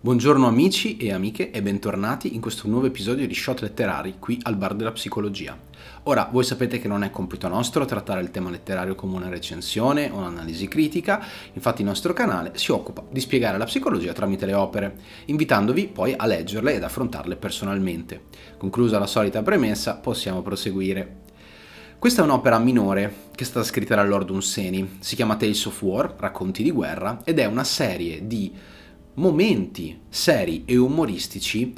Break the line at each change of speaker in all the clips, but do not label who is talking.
Buongiorno amici e amiche e bentornati in questo nuovo episodio di Shot Letterari qui al Bar della Psicologia. Ora, voi sapete che non è compito nostro trattare il tema letterario come una recensione o un'analisi critica, infatti il nostro canale si occupa di spiegare la psicologia tramite le opere, invitandovi poi a leggerle ed affrontarle personalmente. Conclusa la solita premessa, possiamo proseguire. Questa è un'opera minore che è stata scritta da Lord Unseni, si chiama Tales of War, racconti di guerra, ed è una serie di momenti seri e umoristici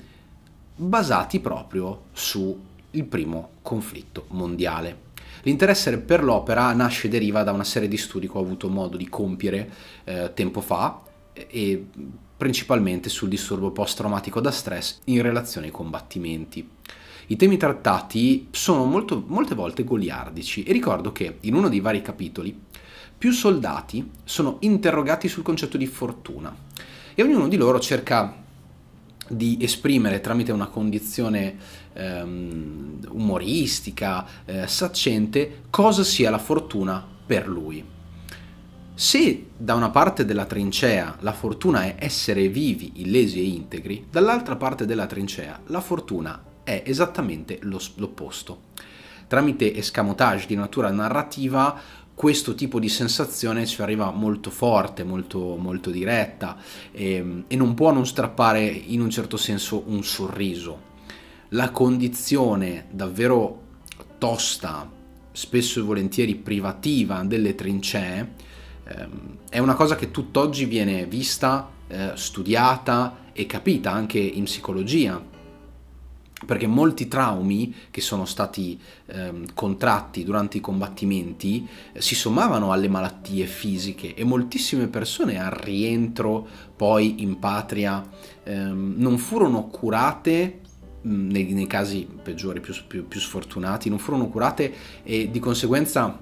basati proprio sul primo conflitto mondiale. L'interesse per l'opera nasce e deriva da una serie di studi che ho avuto modo di compiere eh, tempo fa e principalmente sul disturbo post-traumatico da stress in relazione ai combattimenti. I temi trattati sono molto, molte volte goliardici e ricordo che in uno dei vari capitoli più soldati sono interrogati sul concetto di fortuna e ognuno di loro cerca di esprimere tramite una condizione ehm, umoristica, eh, saccente, cosa sia la fortuna per lui. Se da una parte della trincea la fortuna è essere vivi, illesi e integri, dall'altra parte della trincea la fortuna è esattamente l'opposto. Tramite escamotage di natura narrativa questo tipo di sensazione ci arriva molto forte, molto, molto diretta e, ehm, e non può non strappare in un certo senso un sorriso. La condizione davvero tosta, spesso e volentieri privativa delle trincee, ehm, è una cosa che tutt'oggi viene vista, eh, studiata e capita anche in psicologia perché molti traumi che sono stati ehm, contratti durante i combattimenti eh, si sommavano alle malattie fisiche e moltissime persone al rientro poi in patria ehm, non furono curate mh, nei, nei, casi peggiori, più, più, più, sfortunati, non furono curate e di conseguenza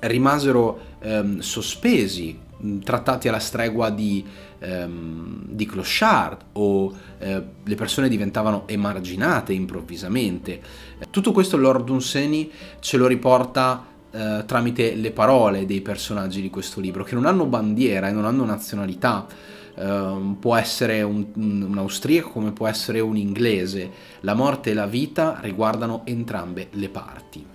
rimasero ehm, sospesi trattati alla stregua di, ehm, di clochard o eh, le persone diventavano emarginate improvvisamente. Tutto questo Lord Dunseny ce lo riporta eh, tramite le parole dei personaggi di questo libro, che non hanno bandiera e non hanno nazionalità. Uh, può essere un, un, austriaco come può essere un inglese. La morte e la vita riguardano entrambe le parti.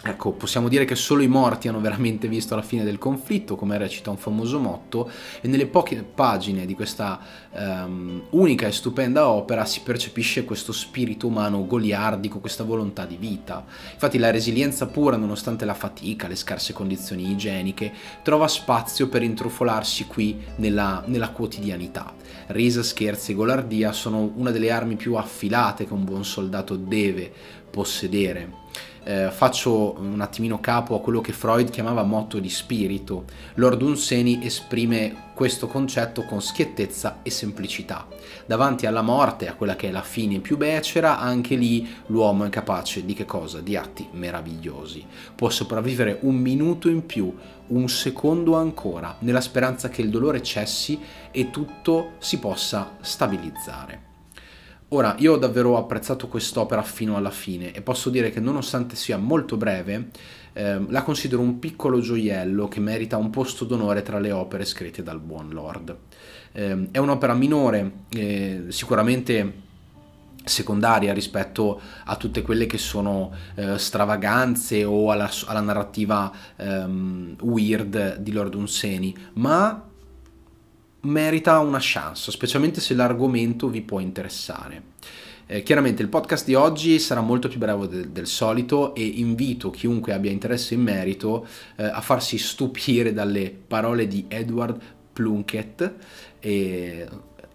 Ecco, possiamo dire che solo i morti hanno veramente visto la fine del conflitto, come recita un famoso motto, e nelle poche pagine di questa um, unica e stupenda opera si percepisce questo spirito umano goliardico, questa volontà di vita. Infatti la resilienza pura, nonostante la fatica, le scarse condizioni igieniche, trova spazio per intrufolarsi qui nella, nella quotidianità. Risa, scherzi e golardia sono una delle armi più affilate che un buon soldato deve possedere eh, faccio un attimino capo a quello che Freud chiamava motto di spirito. Lord Unseni esprime questo concetto con schiettezza e semplicità. Davanti alla morte, a quella che è la fine più becera, anche lì l'uomo è capace di che cosa? Di atti meravigliosi. Può sopravvivere un minuto in più, un secondo ancora, nella speranza che il dolore cessi e tutto si possa stabilizzare. Ora, io ho davvero apprezzato quest'opera fino alla fine e posso dire che nonostante sia molto breve, eh, la considero un piccolo gioiello che merita un posto d'onore tra le opere scritte dal buon Lord. Eh, è un'opera minore, eh, sicuramente secondaria rispetto a tutte quelle che sono eh, stravaganze o alla, alla narrativa ehm, weird di Lord Unseni, ma merita una chance, specialmente se l'argomento vi può interessare. Eh, chiaramente il podcast di oggi sarà molto più breve del, del solito e invito chiunque abbia interesse in merito eh, a farsi stupire dalle parole di Edward Plunkett, eh,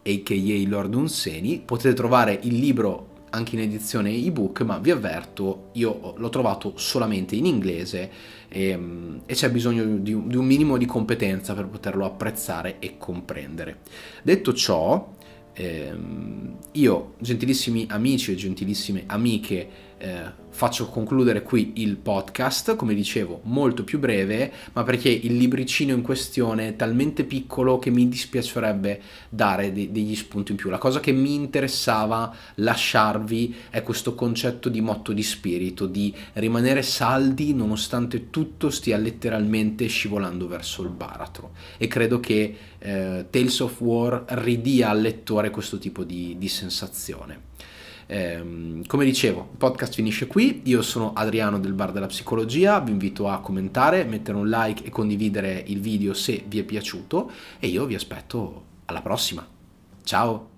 a.k.a. Lord Unseni. Potete trovare il libro anche in edizione ebook, ma vi avverto, io l'ho trovato solamente in inglese e, ehm, e c'è bisogno di di un, minimo di competenza per poterlo apprezzare e comprendere. Detto ciò, ehm, io, gentilissimi amici e gentilissime amiche, eh, faccio concludere qui il podcast, come dicevo, molto più breve, ma perché il libricino in questione è talmente piccolo che mi dispiacerebbe dare de- degli spunti in più. La cosa che mi interessava lasciarvi è questo concetto di motto di spirito, di rimanere saldi nonostante tutto stia letteralmente scivolando verso il baratro. E credo che eh, Tales of War ridia al lettore questo tipo di, di sensazione. Eh, come dicevo, il podcast finisce qui. Io sono Adriano del Bar della Psicologia. Vi invito a commentare, mettere un like e condividere il video se vi è piaciuto. E io vi aspetto alla prossima. Ciao!